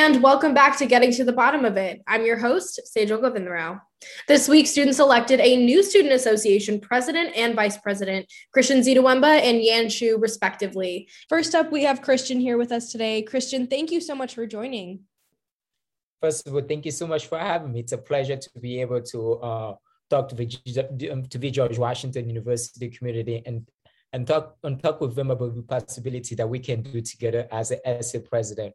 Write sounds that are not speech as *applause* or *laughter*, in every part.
and welcome back to Getting to the Bottom of It. I'm your host, Sejal Govindarao. This week, students elected a new Student Association president and vice president, Christian Zidouemba and Yan Shu, respectively. First up, we have Christian here with us today. Christian, thank you so much for joining. First of all, thank you so much for having me. It's a pleasure to be able to uh, talk to the, to the George Washington University community and and talk and talk with them about the possibility that we can do together as a SA president.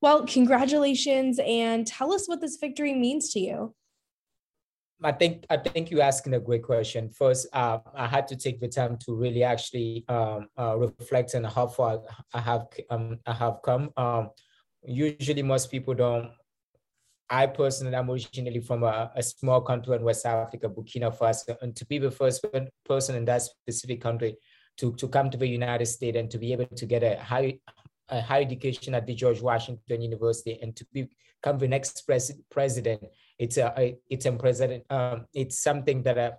Well, congratulations and tell us what this victory means to you. I think I think you're asking a great question. First, uh, I had to take the time to really actually um, uh, reflect on how far I have um, I have come. Um, usually, most people don't. I personally am originally from a, a, small country in West Africa, Burkina Faso, and to be the first person in that specific country to, to come to the United States and to be able to get a high higher education at the George Washington University and to become the next pres- president, it's a, it's a president. Um, it's something that I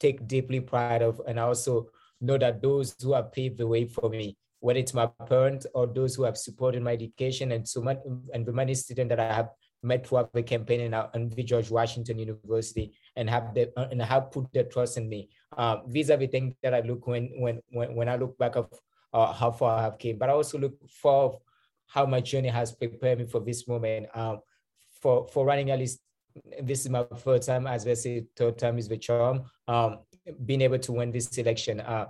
take deeply pride of, and I also know that those who have paved the way for me, whether it's my parents or those who have supported my education, and so much, and the many students that I have met throughout the campaign and, our, in the George Washington University and have the, and have put their trust in me. Uh, these are the things that I look when when when, when I look back of uh, how far I have came, but I also look for how my journey has prepared me for this moment. Um, for for running at least this is my first time, as they say, third time is the charm. Um, being able to win this election. Uh,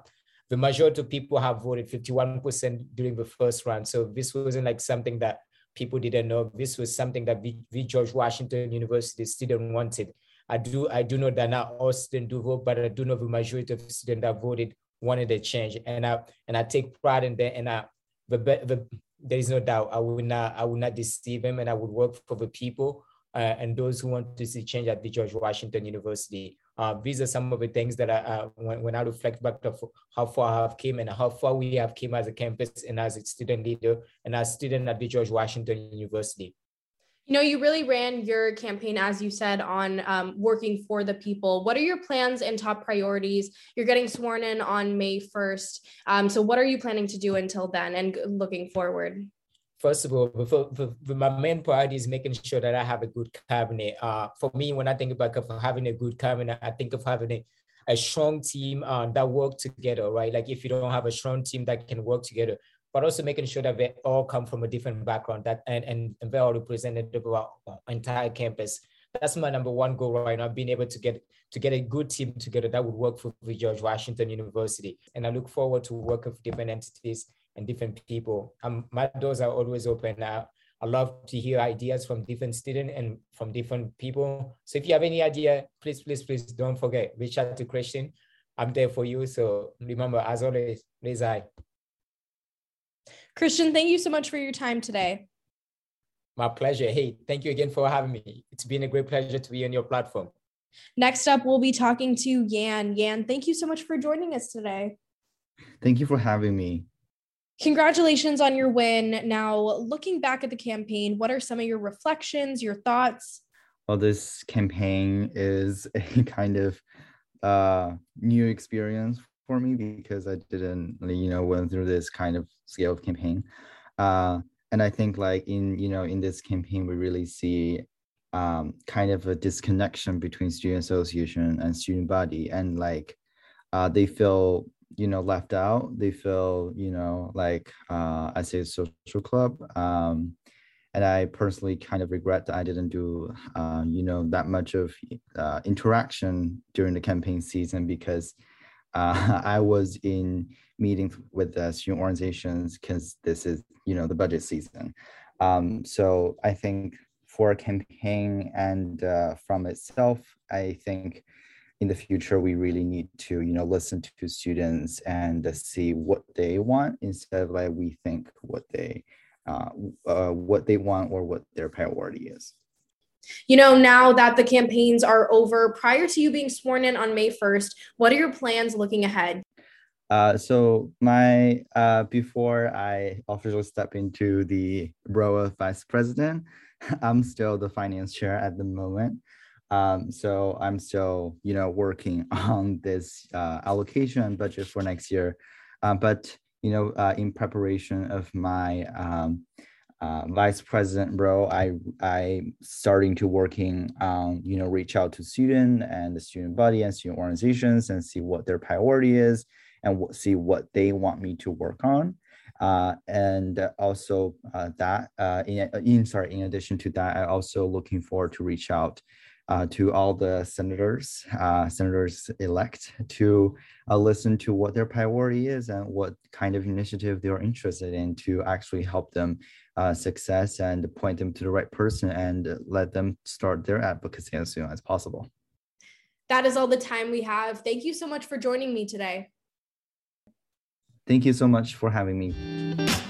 the majority of people have voted 51% during the first round. So this wasn't like something that people didn't know. This was something that the George Washington University student wanted. I do I do know that not all students do vote, but I do know the majority of students that voted wanted a change, and I and I take pride in that. And I, the, the there is no doubt I will not I will not deceive him, and I would work for the people uh, and those who want to see change at the George Washington University. Uh, these are some of the things that I, uh, when, when I reflect back to how far I have came and how far we have came as a campus and as a student leader and as student at the George Washington University. You know, you really ran your campaign, as you said, on um, working for the people. What are your plans and top priorities? You're getting sworn in on May 1st. Um, so, what are you planning to do until then and looking forward? First of all, before, my main priority is making sure that I have a good cabinet. Uh, for me, when I think about having a good cabinet, I think of having a, a strong team uh, that work together, right? Like if you don't have a strong team that can work together, but also making sure that they all come from a different background that and, and, and they're all representative of our entire campus. That's my number one goal right now, being able to get to get a good team together that would work for the George Washington University. And I look forward to work with different entities and different people. Um, my doors are always open. I, I love to hear ideas from different students and from different people. So if you have any idea, please, please, please don't forget, reach out to Christian. I'm there for you. So remember, as always, raise high. Christian, thank you so much for your time today. My pleasure. Hey, thank you again for having me. It's been a great pleasure to be on your platform. Next up, we'll be talking to Yan. Yan, thank you so much for joining us today. Thank you for having me. Congratulations on your win. Now, looking back at the campaign, what are some of your reflections, your thoughts? Well, this campaign is a *laughs* kind of uh, new experience for me because I didn't, you know, went through this kind of scale of campaign. Uh, and I think like in, you know, in this campaign, we really see um, kind of a disconnection between student association and student body. And like uh, they feel you know left out. They feel you know like uh, i say social club. Um, and i personally kind of regret that i didn't do uh, you know that much of uh, interaction during the campaign season because uh, *laughs* I was in meetings with the student organizations because this is, you know, the budget season. Um, so I think for a campaign and uh, from itself, I think in the future we really need to, you know, listen to students and uh, see what they want instead of like we think what they uh, uh, what they want or what their priority is. You know, now that the campaigns are over, prior to you being sworn in on May 1st, what are your plans looking ahead? Uh, so my uh, before I officially step into the role of vice president, *laughs* I'm still the finance chair at the moment. Um, so I'm still, you know, working *laughs* on this uh, allocation budget for next year. Um, but you know, uh, in preparation of my um, uh, vice president role, I I starting to working on you know reach out to student and the student body and student organizations and see what their priority is and what, see what they want me to work on. Uh, and also uh, that uh, in, in sorry in addition to that, I also looking forward to reach out uh, to all the senators, uh, senators elect to uh, listen to what their priority is and what kind of initiative they are interested in to actually help them uh, success and point them to the right person and let them start their advocacy as soon as possible. That is all the time we have. Thank you so much for joining me today. Thank you so much for having me.